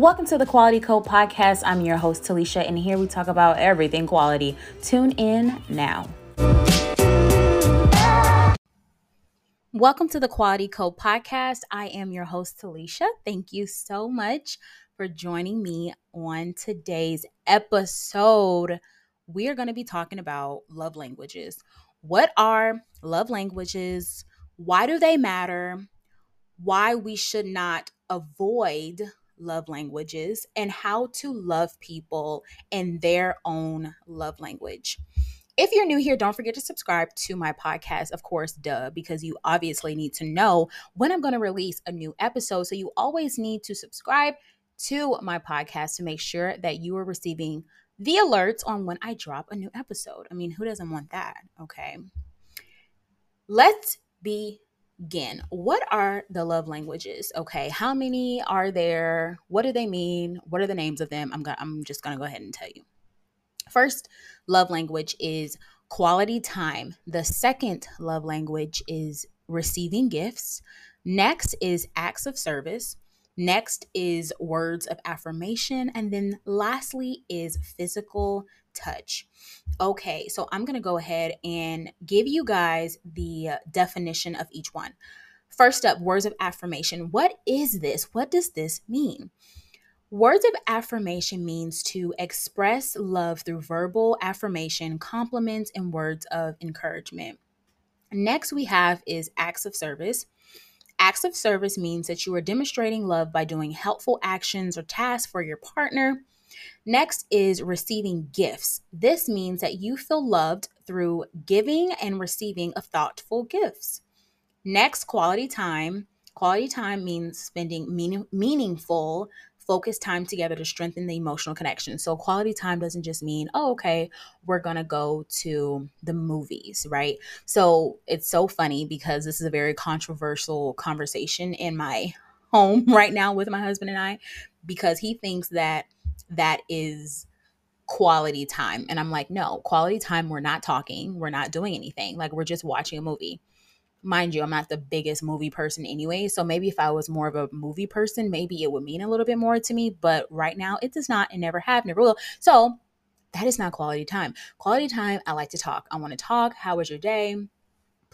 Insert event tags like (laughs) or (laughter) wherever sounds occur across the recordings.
Welcome to the Quality Code Podcast. I'm your host, Talisha, and here we talk about everything quality. Tune in now. Welcome to the Quality Code Podcast. I am your host, Talisha. Thank you so much for joining me on today's episode. We are going to be talking about love languages. What are love languages? Why do they matter? Why we should not avoid love languages and how to love people in their own love language. If you're new here, don't forget to subscribe to my podcast, of course, duh, because you obviously need to know when I'm going to release a new episode. So you always need to subscribe to my podcast to make sure that you are receiving the alerts on when I drop a new episode. I mean, who doesn't want that? Okay. Let's be again, what are the love languages? Okay, how many are there? What do they mean? What are the names of them? I'm gonna I'm just to go ahead and tell you. First, love language is quality time. The second love language is receiving gifts. Next is acts of service. Next is words of affirmation. And then lastly is physical touch. Okay, so I'm going to go ahead and give you guys the uh, definition of each one. First up, words of affirmation. What is this? What does this mean? Words of affirmation means to express love through verbal affirmation, compliments, and words of encouragement. Next, we have is acts of service. Acts of service means that you are demonstrating love by doing helpful actions or tasks for your partner. Next is receiving gifts. This means that you feel loved through giving and receiving of thoughtful gifts. Next, quality time. Quality time means spending meaning, meaningful, focused time together to strengthen the emotional connection. So, quality time doesn't just mean, oh, okay, we're to go to the movies, right? So, it's so funny because this is a very controversial conversation in my (laughs) home right now with my husband and I because he thinks that that is quality time. And I'm like, no, quality time, we're not talking, we're not doing anything. Like, we're just watching a movie. Mind you, I'm not the biggest movie person anyway. So maybe if I was more of a movie person, maybe it would mean a little bit more to me. But right now, it does not and never have, never will. So that is not quality time. Quality time, I like to talk. I want to talk. How was your day?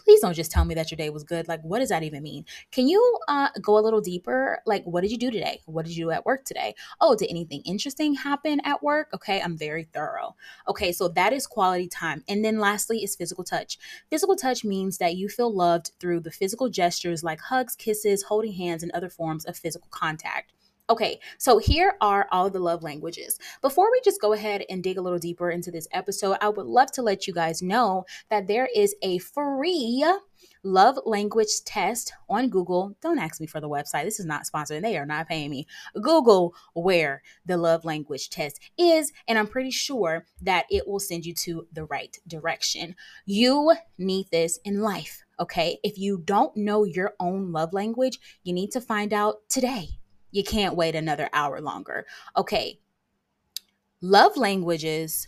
Please don't just tell me that your day was good. Like, what does that even mean? Can you uh, go a little deeper? Like, what did you do today? What did you do at work today? Oh, did anything interesting happen at work? Okay, I'm very thorough. Okay, so that is quality time. And then lastly is physical touch. Physical touch means that you feel loved through the physical gestures like hugs, kisses, holding hands, and other forms of physical contact. Okay, so here are all the love languages. Before we just go ahead and dig a little deeper into this episode, I would love to let you guys know that there is a free love language test on Google. Don't ask me for the website. This is not sponsored. And they are not paying me. Google where the love language test is, and I'm pretty sure that it will send you to the right direction. You need this in life, okay? If you don't know your own love language, you need to find out today. You can't wait another hour longer. Okay. Love languages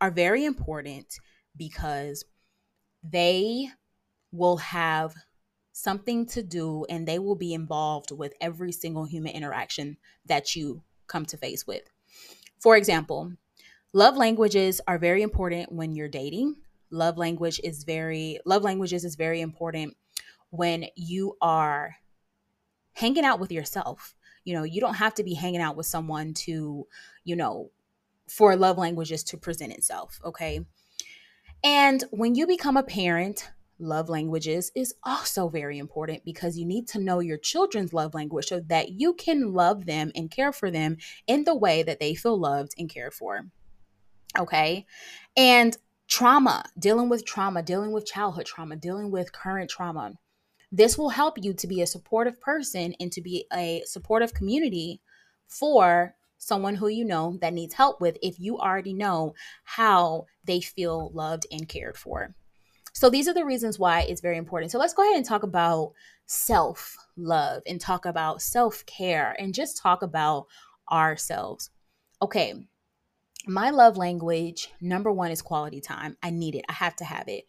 are very important because they will have something to do and they will be involved with every single human interaction that you come to face with. For example, love languages are very important when you're dating. Love language is very love languages is very important when you are hanging out with yourself. You know, you don't have to be hanging out with someone to, you know, for love languages to present itself, okay? And when you become a parent, love languages is also very important because you need to know your children's love language so that you can love them and care for them in the way that they feel loved and cared for. Okay? And trauma, dealing with trauma, dealing with childhood trauma, dealing with current trauma. This will help you to be a supportive person and to be a supportive community for someone who you know that needs help with if you already know how they feel loved and cared for. So these are the reasons why it's very important. So let's go ahead and talk about self love and talk about self care and just talk about ourselves. Okay, my love language, number one, is quality time. I need it. I have to have it.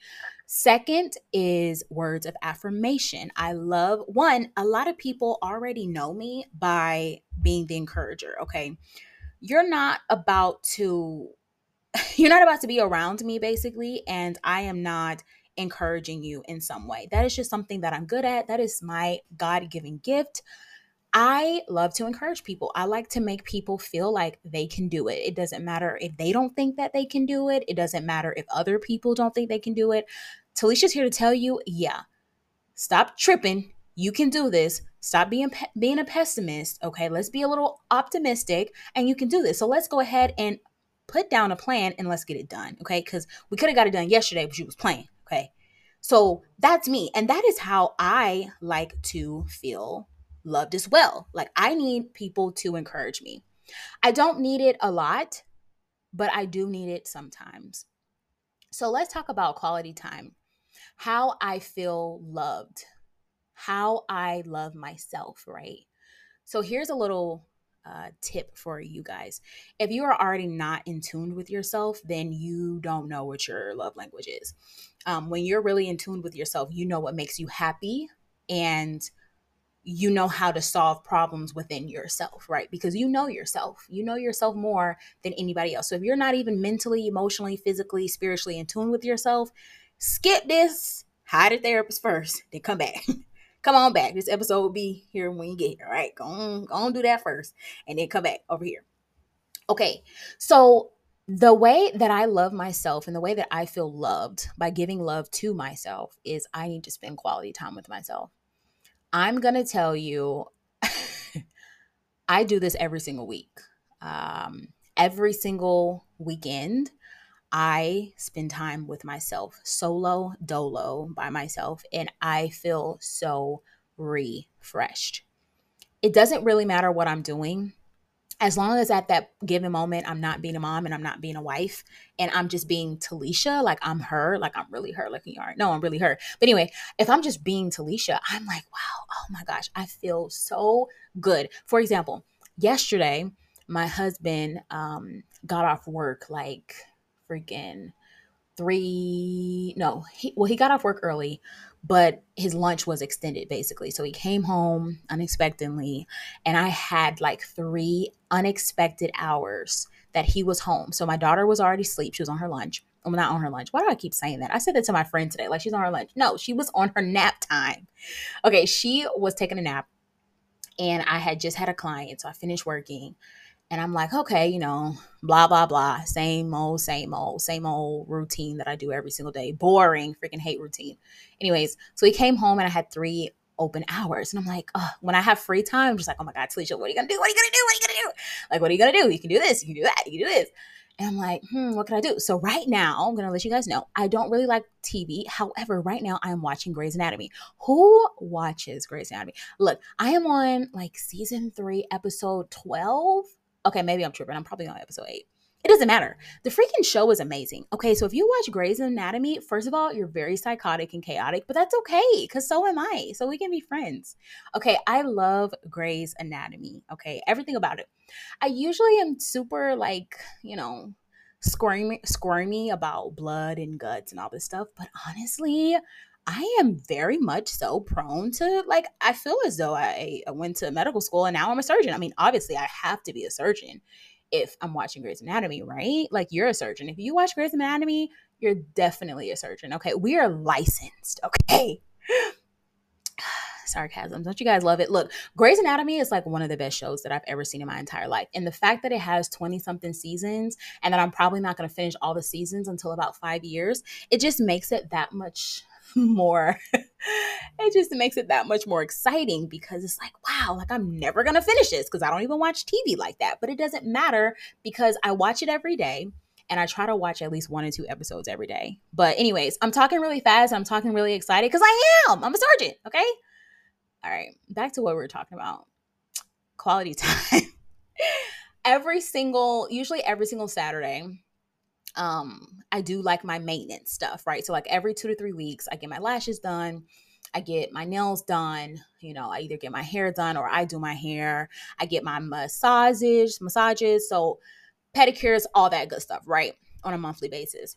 Second is words of affirmation. I love one, a lot of people already know me by being the encourager, okay? You're not about to (laughs) you're not about to be around me basically and I am not encouraging you in some way. That is just something that I'm good at. That is my God-given gift. I love to encourage people. I like to make people feel like they can do it. It doesn't matter if they don't think that they can do it. It doesn't matter if other people don't think they can do it. Talisha's here to tell you, yeah, stop tripping. You can do this. Stop being being a pessimist. Okay, let's be a little optimistic, and you can do this. So let's go ahead and put down a plan and let's get it done. Okay, because we could have got it done yesterday, but you was playing. Okay, so that's me, and that is how I like to feel loved as well. Like I need people to encourage me. I don't need it a lot, but I do need it sometimes. So let's talk about quality time. How I feel loved. How I love myself, right? So here's a little uh, tip for you guys. If you are already not in tune with yourself, then you don't know what your love language is. Um, when you're really in tune with yourself, you know what makes you happy and you know how to solve problems within yourself, right? Because you know yourself. You know yourself more than anybody else. So if you're not even mentally, emotionally, physically, spiritually in tune with yourself, skip this, hide a therapist first, then come back. (laughs) come on back. This episode will be here when you get here, right? Go on, go on do that first and then come back over here. Okay. So the way that I love myself and the way that I feel loved by giving love to myself is I need to spend quality time with myself. I'm going to tell you, (laughs) I do this every single week. Um, every single weekend, I spend time with myself, solo, dolo, by myself, and I feel so refreshed. It doesn't really matter what I'm doing as long as at that given moment I'm not being a mom and I'm not being a wife and I'm just being Talisha, like I'm her, like I'm really her, like you are. No, I'm really her. But anyway, if I'm just being Talisha, I'm like, wow, oh my gosh, I feel so good. For example, yesterday, my husband um, got off work like freaking three, no, he, well, he got off work early, but his lunch was extended basically. So he came home unexpectedly, and I had like three unexpected hours that he was home. So my daughter was already asleep. She was on her lunch. I'm not on her lunch. Why do I keep saying that? I said that to my friend today. Like she's on her lunch. No, she was on her nap time. Okay, she was taking a nap, and I had just had a client. So I finished working. And I'm like, okay, you know, blah, blah, blah. Same old, same old, same old routine that I do every single day. Boring, freaking hate routine. Anyways, so he came home and I had three open hours. And I'm like, oh, when I have free time, I'm just like, oh my God, Talisha, what are you gonna do? What are you gonna do? What are you gonna do? Like, what are you gonna do? You can do this, you can do that, you can do this. And I'm like, hmm, what can I do? So right now, I'm gonna let you guys know I don't really like TV. However, right now I am watching Grey's Anatomy. Who watches Grey's Anatomy? Look, I am on like season three, episode 12 Okay, maybe I'm tripping. I'm probably on episode eight. It doesn't matter. The freaking show is amazing. Okay, so if you watch Grey's Anatomy, first of all, you're very psychotic and chaotic, but that's okay because so am I. So we can be friends. Okay, I love Grey's Anatomy. Okay, everything about it. I usually am super like, you know, squirmy, squirmy about blood and guts and all this stuff, but honestly, I am very much so prone to like I feel as though I, I went to medical school and now I'm a surgeon. I mean, obviously I have to be a surgeon if I'm watching Grey's Anatomy, right? Like you're a surgeon. If you watch Grey's Anatomy, you're definitely a surgeon. Okay. We are licensed. Okay. (sighs) Sarcasm. Don't you guys love it? Look, Grey's Anatomy is like one of the best shows that I've ever seen in my entire life. And the fact that it has 20 something seasons and that I'm probably not going to finish all the seasons until about five years, it just makes it that much (laughs) more. It just makes it that much more exciting because it's like wow like i'm never gonna finish this because i don't even watch tv like that. But it doesn't matter because i watch it every day and i try to watch at least one or two episodes every day. But anyways i'm talking really fast i'm talking really excited because i am i'm a sergeant okay? All right back to what we were talking about. Quality (laughs) time. Every single usually every single saturday um I do like my maintenance stuff, right? So like every 2 to 3 weeks I get my lashes done, I get my nails done, you know, I either get my hair done or I do my hair. I get my massages, massages, so pedicures, all that good stuff, right? On a monthly basis.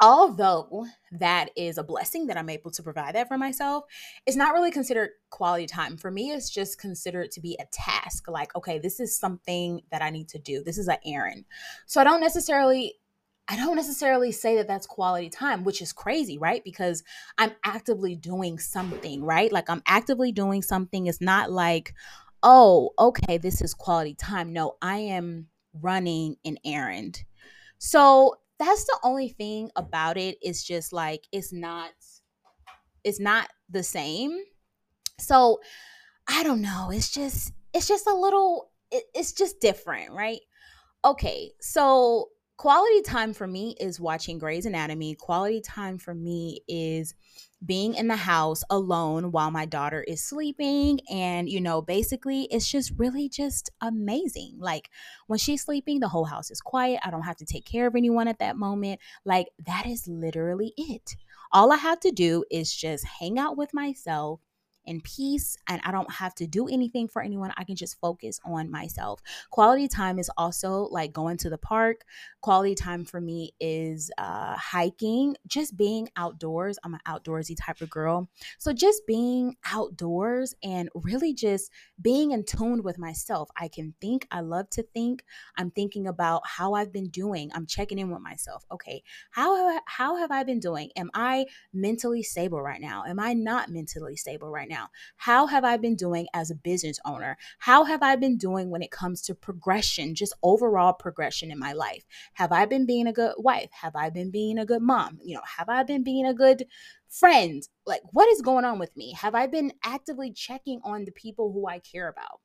Although that is a blessing that I'm able to provide that for myself, it's not really considered quality time. For me, it's just considered to be a task. Like, okay, this is something that I need to do. This is an errand. So I don't necessarily I don't necessarily say that that's quality time, which is crazy, right? Because I'm actively doing something, right? Like I'm actively doing something. It's not like, oh, okay, this is quality time. No, I am running an errand. So that's the only thing about it. It's just like it's not it's not the same. So I don't know. It's just it's just a little it, it's just different, right? Okay, so quality time for me is watching Grey's Anatomy. Quality time for me is being in the house alone while my daughter is sleeping. And, you know, basically, it's just really just amazing. Like when she's sleeping, the whole house is quiet. I don't have to take care of anyone at that moment. Like that is literally it. All I have to do is just hang out with myself in peace and I don't have to do anything for anyone. I can just focus on myself. Quality time is also like going to the park. Quality time for me is uh, hiking, just being outdoors. I'm an outdoorsy type of girl. So just being outdoors and really just being in tune with myself. I can think. I love to think. I'm thinking about how I've been doing. I'm checking in with myself. Okay, how how have I been doing? Am I mentally stable right now? Am I not mentally stable right now? How have I been doing as a business owner? How have I been doing when it comes to progression, just overall progression in my life? Have I been being a good wife? Have I been being a good mom? You know, have I been being a good friend? Like, what is going on with me? Have I been actively checking on the people who I care about?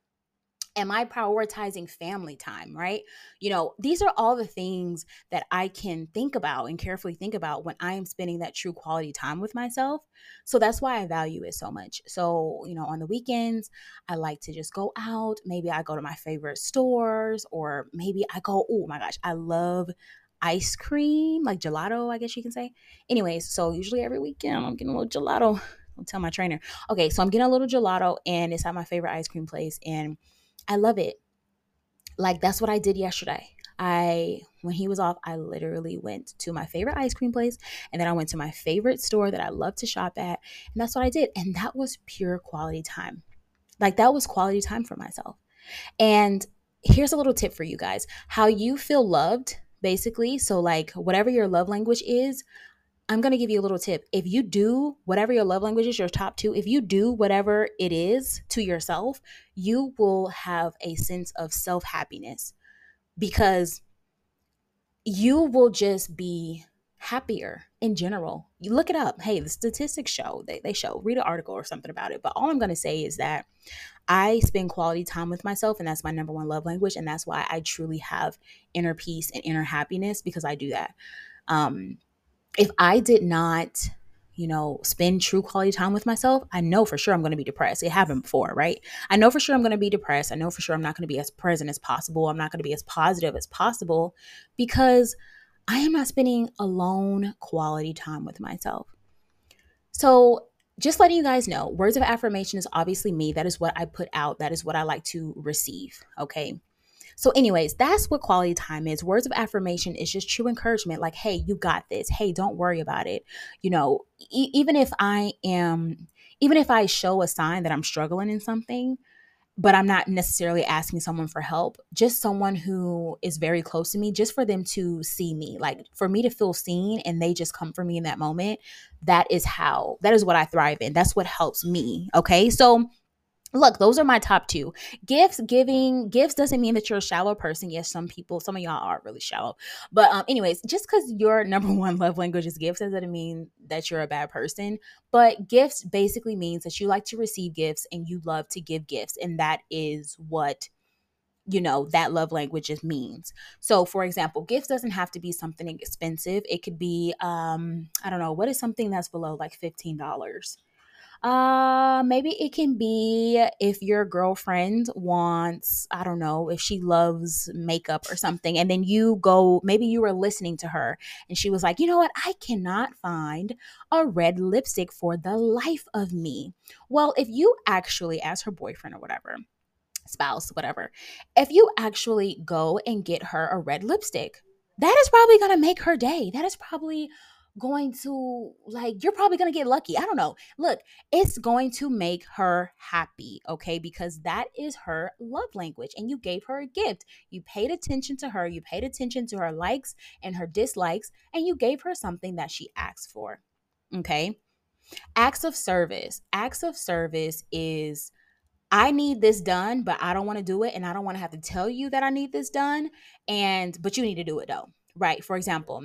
Am I prioritizing family time, right? You know, these are all the things that I can think about and carefully think about when I am spending that true quality time with myself. So that's why I value it so much. So, you know, on the weekends, I like to just go out. Maybe I go to my favorite stores or maybe I go, oh my gosh, I love ice cream, like gelato, I guess you can say. Anyways, so usually every weekend I'm getting a little gelato. (laughs) I'll tell my trainer. Okay, so I'm getting a little gelato and it's at my favorite ice cream place and I love it. Like that's what I did yesterday. I when he was off, I literally went to my favorite ice cream place and then I went to my favorite store that I love to shop at, and that's what I did. And that was pure quality time. Like that was quality time for myself. And here's a little tip for you guys. How you feel loved basically, so like whatever your love language is, I'm going to give you a little tip. If you do whatever your love language is, your top two, if you do whatever it is to yourself, you will have a sense of self happiness because you will just be happier in general. You look it up. Hey, the statistics show, they, they show, read an article or something about it. But all I'm going to say is that I spend quality time with myself, and that's my number one love language. And that's why I truly have inner peace and inner happiness because I do that. Um, if I did not, you know, spend true quality time with myself, I know for sure I'm going to be depressed. It happened before, right? I know for sure I'm going to be depressed. I know for sure I'm not going to be as present as possible. I'm not going to be as positive as possible because I am not spending alone quality time with myself. So, just letting you guys know, words of affirmation is obviously me. That is what I put out. That is what I like to receive. Okay. So, anyways, that's what quality time is. Words of affirmation is just true encouragement like, hey, you got this. Hey, don't worry about it. You know, e- even if I am, even if I show a sign that I'm struggling in something, but I'm not necessarily asking someone for help, just someone who is very close to me, just for them to see me, like for me to feel seen and they just come for me in that moment. That is how, that is what I thrive in. That's what helps me. Okay. So, look those are my top two. Gifts giving gifts doesn't mean that you're a shallow person. Yes some people some of y'all are really shallow. But um anyways just because your number (laughs) one love language is gifts doesn't mean that you're a bad person. But gifts basically means that you like to receive gifts and you love to give gifts. And that is what you know that love language just means. So for example gifts doesn't have to be something expensive. It could be um i don't know what is something that's below like $15 uh, maybe it can be if your girlfriend wants, I don't know, if she loves makeup or something, and then you go, maybe you were listening to her and she was like, you know what, I cannot find a red lipstick for the life of me. Well, if you actually, as her boyfriend or whatever, spouse, whatever, if you actually go and get her a red lipstick, that is probably to make her day. That is probably going to like you're probably going to get lucky. I don't know. Look, it's going to make her happy, okay? Because that is her love language and you gave her a gift. You paid attention to her, you paid attention to her likes and her dislikes and you gave her something that she asked for. Okay? Acts of service. Acts of service is I need this done, but I don't want to do it and I don't want to have to tell you that I need this done and but you need to do it though. Right? For example,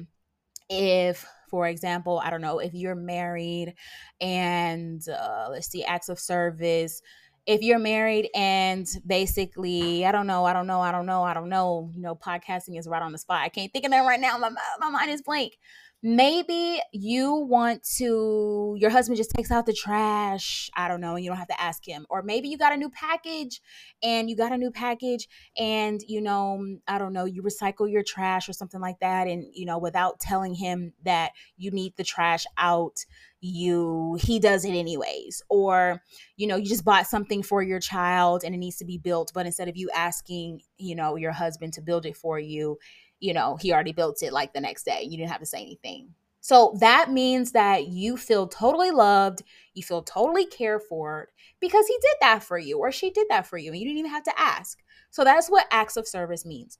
if for example i don't know if you're married and uh, let's see acts of service if you're married and basically i don't know i don't know i don't know i don't know you know podcasting is right on the spot. I can't think of that right now. My, my mind is blank maybe you want to your husband just takes out the trash i don't know and you don't have to ask him. Or maybe you got a new package and you got a new package and you know i don't know you recycle your trash or something like that and you know without telling him that you need the trash out you he does it anyways. Or you know you just bought something for your child and it needs to be built but instead of you asking you know your husband to build it for you you know, he already built it like the next day. You didn't have to say anything. So that means that you feel totally loved, you feel totally cared for because he did that for you or she did that for you and you didn't even have to ask. So that's what acts of service means.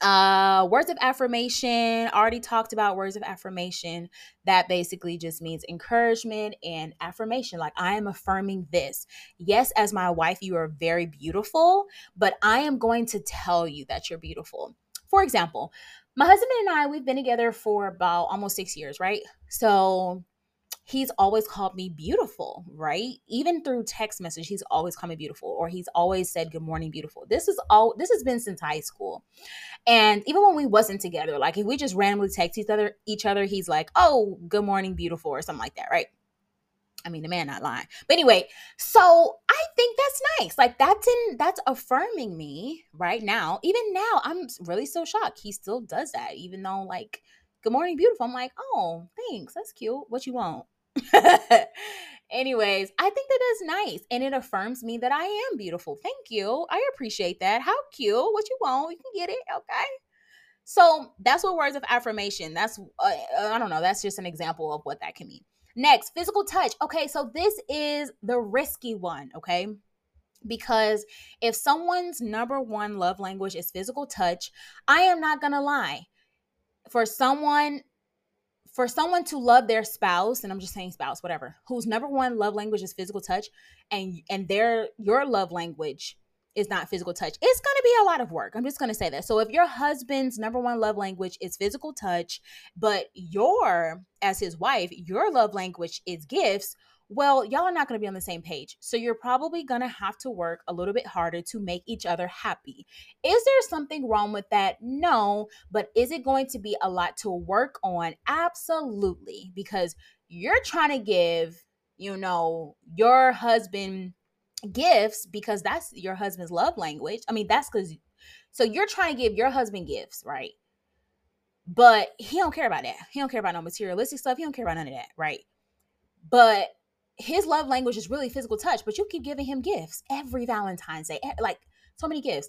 Uh, words of affirmation, already talked about words of affirmation. That basically just means encouragement and affirmation. Like, I am affirming this. Yes, as my wife, you are very beautiful, but I am going to tell you that you're beautiful. For example, my husband and I, we've been together for about almost six years, right? So he's always called me beautiful, right? Even through text message, he's always called me beautiful, or he's always said good morning, beautiful. This is all this has been since high school. And even when we wasn't together, like if we just randomly text each other, each other, he's like, oh, good morning, beautiful, or something like that, right? I mean, the man not lying. But anyway, so I think that's nice. Like that's in that's affirming me right now. Even now, I'm really so shocked. He still does that, even though like, good morning, beautiful. I'm like, oh, thanks. That's cute. What you want? (laughs) Anyways, I think that is nice. And it affirms me that I am beautiful. Thank you. I appreciate that. How cute. What you want? You can get it. Okay. So that's what words of affirmation. That's uh, I don't know. That's just an example of what that can mean. Next, physical touch. Okay, so this is the risky one, okay? Because if someone's number one love language is physical touch, I am not gonna lie. For someone, for someone to love their spouse, and I'm just saying spouse, whatever, whose number one love language is physical touch, and and their your love language is not physical touch. It's going to be a lot of work. I'm just going to say that. So if your husband's number one love language is physical touch, but your as his wife, your love language is gifts, well, y'all are not going to be on the same page. So you're probably going to have to work a little bit harder to make each other happy. Is there something wrong with that? No, but is it going to be a lot to work on? Absolutely, because you're trying to give, you know, your husband gifts because that's your husband's love language. I mean, that's because so you're trying to give your husband gifts, right? But he don't care about that. He don't care about no materialistic stuff. He don't care about none of that, right? But his love language is really physical touch. But you keep giving him gifts every Valentine's Day, like so many gifts.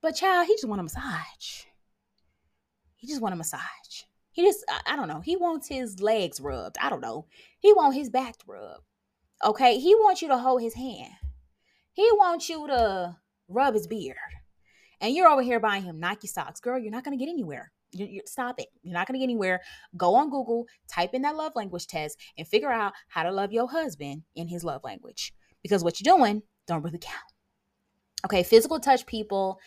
But child, he just want a massage. He just want a massage. He just, I, don't know. He wants his legs rubbed. I don't know. He want his back rubbed. Okay, he wants you to hold his hand. He wants you to rub his beard. And you're over here buying him Nike socks. Girl, you're not going to get anywhere. You, you, stop it. You're not going to get anywhere. Go on Google, type in that love language test, and figure out how to love your husband in his love language. Because what you're doing don't really count. Okay, physical touch people,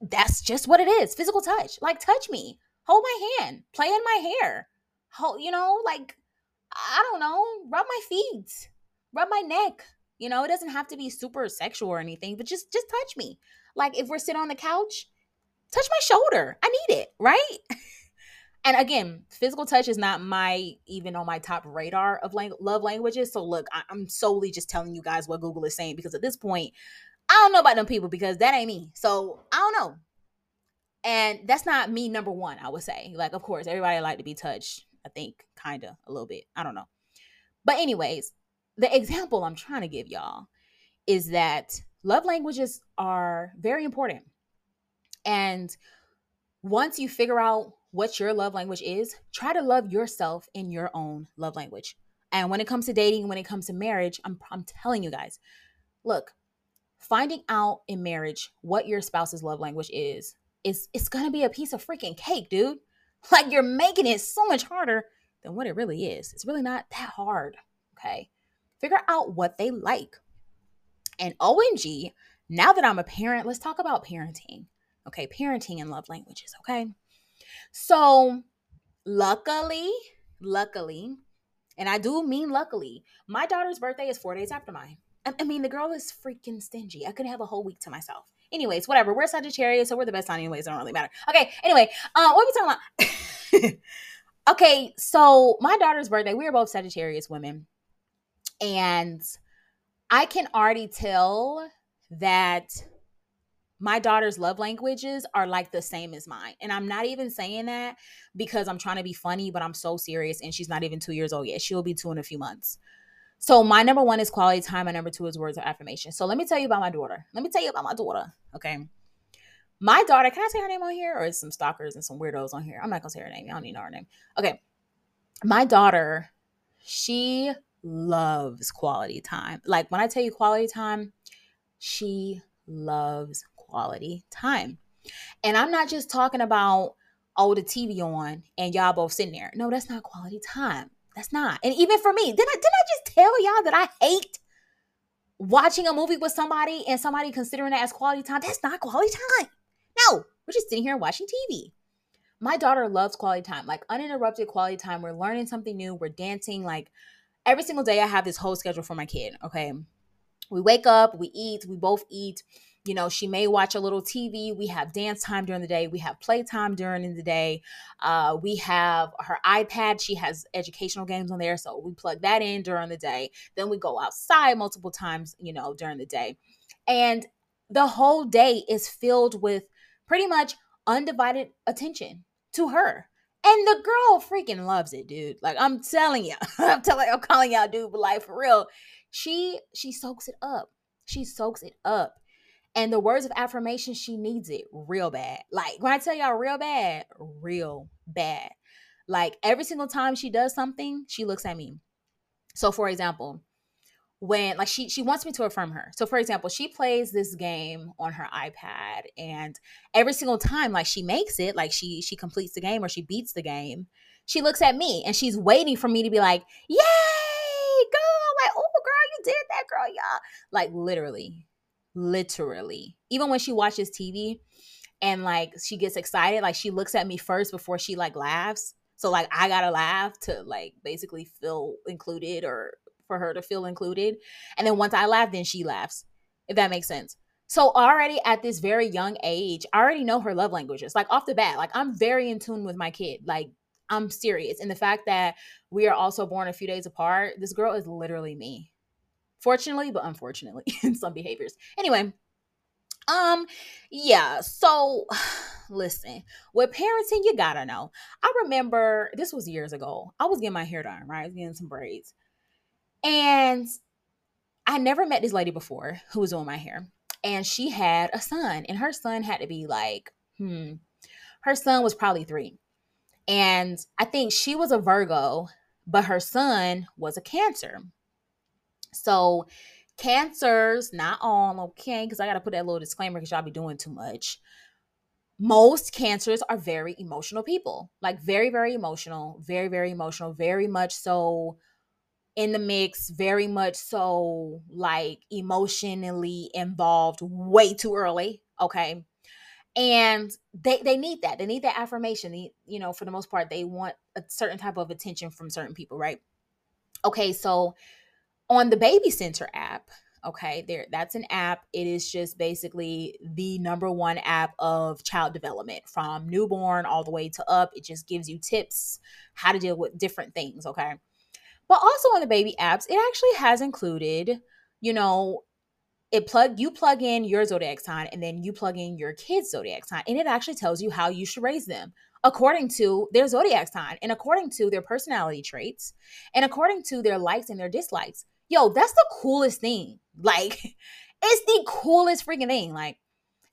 that's just what it is. Physical touch. Like touch me. Hold my hand. Play in my hair. Hold, you know, like I don't know, rub my feet. Rub my neck. You know, it doesn't have to be super sexual or anything, but just just touch me. Like if we're sitting on the couch, touch my shoulder. I need it, right? (laughs) and again, physical touch is not my even on my top radar of lang- love languages. So look, I- I'm solely just telling you guys what Google is saying because at this point, I don't know about them people because that ain't me. So I don't know. And that's not me number one, I would say. Like, of course, everybody like to be touched. I think, kinda, a little bit. I don't know. But anyways, the example I'm trying to give y'all is that love languages are very important. And once you figure out what your love language is, try to love yourself in your own love language. And when it comes to dating, when it comes to marriage, I'm, I'm telling you guys, look, finding out in marriage what your spouse's love language is, is it's gonna be a piece of freaking cake, dude. Like you're making it so much harder than what it really is. It's really not that hard. Okay. Figure out what they like. And OMG, now that I'm a parent, let's talk about parenting. Okay, parenting and love languages, okay? So, luckily, luckily, and I do mean luckily, my daughter's birthday is four days after mine. I, mean, the girl is freaking stingy. I couldn't have a whole week to myself. Anyways, whatever. We're Sagittarius, so we're the best on anyways. It don't really matter. Okay, anyway, uh, what are we talking about? (laughs) okay, so my daughter's birthday, we are both Sagittarius women. And I can already tell that my daughter's love languages are like the same as mine. And I'm not even saying that because I'm trying to be funny, but I'm so serious. And she's not even two years old yet. She'll be two in a few months. So my number one is quality time. My number two is words of affirmation. So let me tell you about my daughter. Let me tell you about my daughter. Okay. My daughter, can I say her name on here? Or is some stalkers and some weirdos on here? I'm not gonna say her name. I don't need to know her name. Okay. My daughter, she loves quality time. Like when I tell you quality time, she loves quality time. And I'm not just talking about, oh, the TV on and y'all both sitting there. No, that's not quality time. That's not. And even for me, did I did I just tell y'all that I hate watching a movie with somebody and somebody considering that as quality time? That's not quality time. No, we're just sitting here watching TV. My daughter loves quality time, like uninterrupted quality time. We're learning something new. We're dancing. Like every single day, I have this whole schedule for my kid. Okay. We wake up, we eat, we both eat. You know she may watch a little tv we have dance time during the day. We have playtime during the day. Uh, we have her ipad. She has educational games on there so we plug that in during the day. Then we go outside multiple times you know during the day. And the whole day is filled with pretty much undivided attention to her and the girl freaking loves it dude like i'm telling you (laughs) i'm telling i'm calling y'all dude but like for real she she soaks it up she soaks it up and the words of affirmation, she needs it real bad. Like when I tell y'all real bad, real bad. Like every single time she does something, she looks at me. So for example, when like she she wants me to affirm her. So for example, she plays this game on her iPad and every single time like she makes it, like she she completes the game or she beats the game, she looks at me and she's waiting for me to be like, "Yay, go!" Like, "Oh, girl, you did that, girl, yeah." Like literally literally. Even when she watches TV and like she gets excited, like she looks at me first before she like laughs. So like I gotta laugh to like basically feel included or for her to feel included. And then once I laugh, then she laughs. If that makes sense. So already at this very young age, I already know her love languages. Like off the bat, like I'm very in tune with my kid. Like I'm serious. And the fact that we are also born a few days apart, this girl is literally me fortunately, but unfortunately (laughs) in some behaviors. Anyway, um, yeah, so (sighs) listen, with parenting, you gotta know. I remember this was years ago. I was getting my hair done, right? Getting some braids. And I never met this lady before who was doing my hair. And she had a son, and her son had to be like, hmm, her son was probably three. And I think she was a Virgo, but her son was a Cancer. So, cancers, not all, okay, because I got to put that little disclaimer because y'all be doing too much. Most cancers are very emotional people, like very, very emotional, very, very emotional, very much so in the mix, very much so like emotionally involved way too early. Okay. And they, they need that. They need that affirmation. They, you know, for the most part, they want a certain type of attention from certain people, right? Okay, so on the baby center app okay there that's an app it is just basically the number one app of child development from newborn all the way to up it just gives you tips how to deal with different things okay but also on the baby apps it actually has included you know it plug you plug in your zodiac sign and then you plug in your kid's zodiac sign and it actually tells you how you should raise them according to their zodiac sign and according to their personality traits and according to their likes and their dislikes yo, that's the coolest thing. Like, (laughs) it's the coolest freaking thing. Like,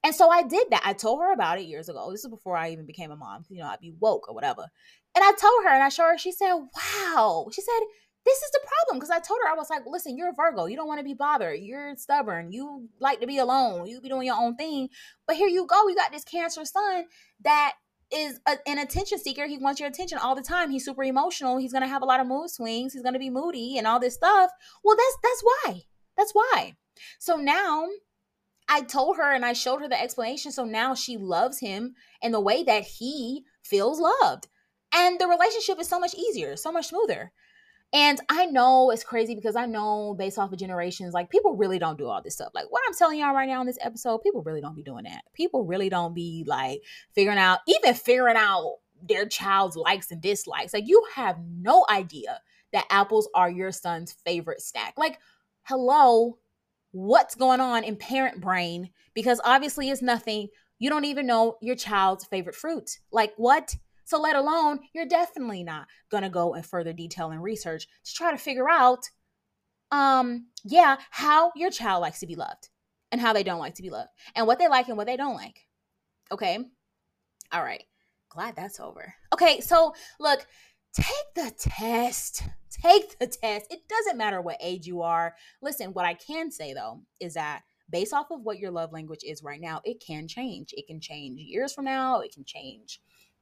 And so I did that. I told her about it years ago. This is before I even became a mom. You know, I'd be woke or whatever. And I told her and I showed her, she said, Wow. She said, This is the problem. Because I told her, I was like, Listen, you're a Virgo. You don't want to be bothered. You're stubborn. You like to be alone. You be doing your own thing. But here you go. You got this Cancer son that is a, an attention seeker. He wants your attention all the time. He's super emotional. He's going to have a lot of mood swings. He's going to be moody and all this stuff. Well, that's that's why. That's why. So now I told her and I showed her the explanation. So now she loves him in the way that he feels loved. And the relationship is so much easier, so much smoother. And I know it's crazy because I know based off of generations, like people really don't do all this stuff. Like what I'm telling y'all right now in this episode, people really don't be doing that. People really don't be like figuring out, even figuring out their child's likes and dislikes. Like you have no idea that apples are your son's favorite snack. Like, hello, what's going on in parent brain? Because obviously it's nothing. You don't even know your child's favorite fruit. Like what? So, let alone, you're definitely not going to go in further detail and research to try to figure out, um, yeah, how your child likes to be loved and how they don't like to be loved and what they like and what they don't like. Okay. All right. Glad that's over. Okay. So, look, take the test. Take the test. It doesn't matter what age you are. Listen, what I can say though is that based off of what your love language is right now, it can change. It can change years from now, it can change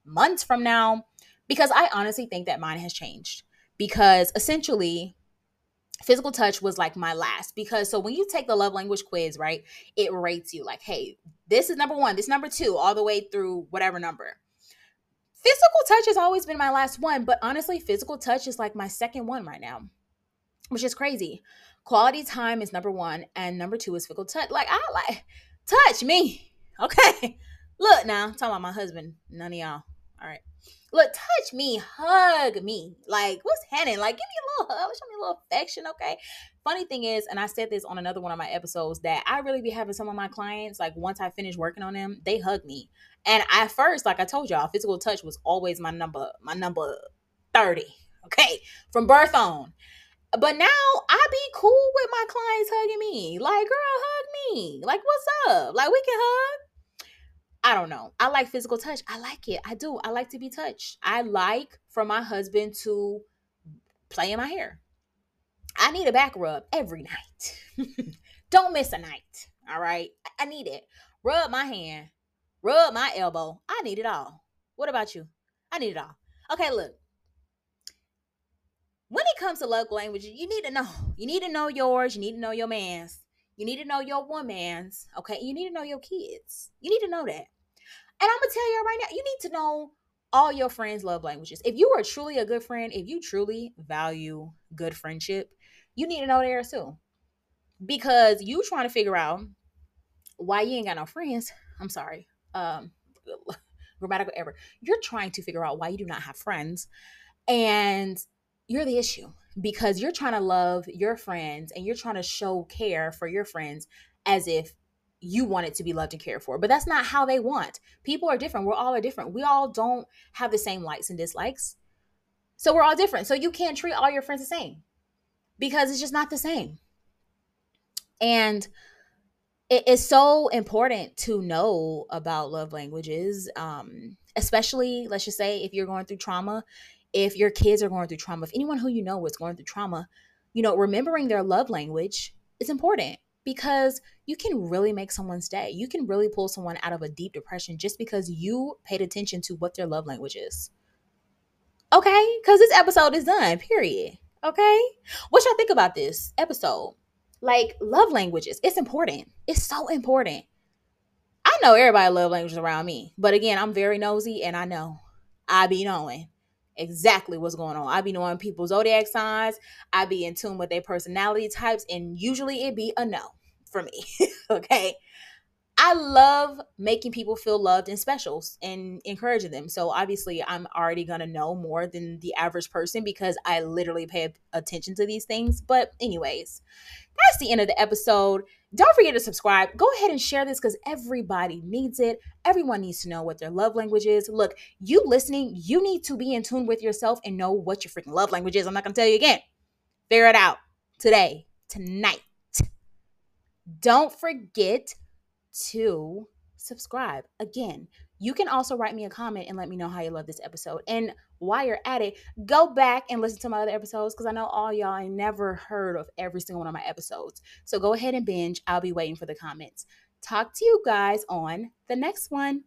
months from now because I honestly think that mine has changed. Because essentially physical touch was like my last. Because so when you take the love language quiz right it rates you like hey this is number one this number two all the way through whatever number. Physical touch has always been my last one but honestly physical touch is like my second one right now which is crazy. Quality time is number one and number two is physical touch. Like i like touch me. Okay. (laughs) Look now I'm talking about my husband none of y'all all right. Look, touch me, hug me. Like, what's happening? Like, give me a little hug, show me a little affection, okay? Funny thing is, and I said this on another one of my episodes, that I really be having some of my clients, like, once I finish working on them, they hug me. And at first, like I told y'all, physical touch was always my number, my number 30, okay? From birth on. But now I be cool with my clients hugging me. Like, girl, hug me. Like, what's up? Like, we can hug I don't know. I like physical touch. I like it. I do. I like to be touched. I like for my husband to play in my hair. I need a back rub every night. (laughs) don't miss a night. All right. I need it. Rub my hand, rub my elbow. I need it all. What about you? I need it all. Okay, look. When it comes to love language, you need to know. You need to know yours. You need to know your man's. You need to know your woman's, okay? You need to know your kids. You need to know that. And I'm gonna tell you right now, you need to know all your friends' love languages. If you are truly a good friend, if you truly value good friendship, you need to know theirs too. Because you trying to figure out why you ain't got no friends. I'm sorry. Um (laughs) grammatical error. You're trying to figure out why you do not have friends. And you're the issue because you're trying to love your friends and you're trying to show care for your friends as if you want it to be loved and cared for. But that's not how they want. People are different. We're all are different. We all don't have the same likes and dislikes. So we're all different. So you can't treat all your friends the same because it's just not the same. And it is so important to know about love languages, um, especially, let's just say, if you're going through trauma if your kids are going through trauma, if anyone who you know is going through trauma, you know, remembering their love language is important because you can really make someone's day. You can really pull someone out of a deep depression just because you paid attention to what their love language is. Okay? Because this episode is done, period. Okay? What y'all think about this episode? Like, love languages, it's important. It's so important. I know everybody love languages around me, but again, I'm very nosy and I know I be knowing exactly what's going on. I be knowing people's zodiac signs. I be in tune with their personality types, and usually it be a no for me. (laughs) okay. I love making people feel loved and special and encouraging them. So obviously, I'm already going to know more than the average person because I literally pay attention to these things. But, anyways, that's the end of the episode. Don't forget to subscribe. Go ahead and share this because everybody needs it. Everyone needs to know what their love language is. Look, you listening, you need to be in tune with yourself and know what your freaking love language is. I'm not going to tell you again. Figure it out today, tonight. Don't forget to subscribe. Again, you can also write me a comment and let me know how you love this episode. And while you're at it, go back and listen to my other episodes because I know all y'all ain't never heard of every single one of my episodes. So go ahead and binge. I'll be waiting for the comments. Talk to you guys on the next one.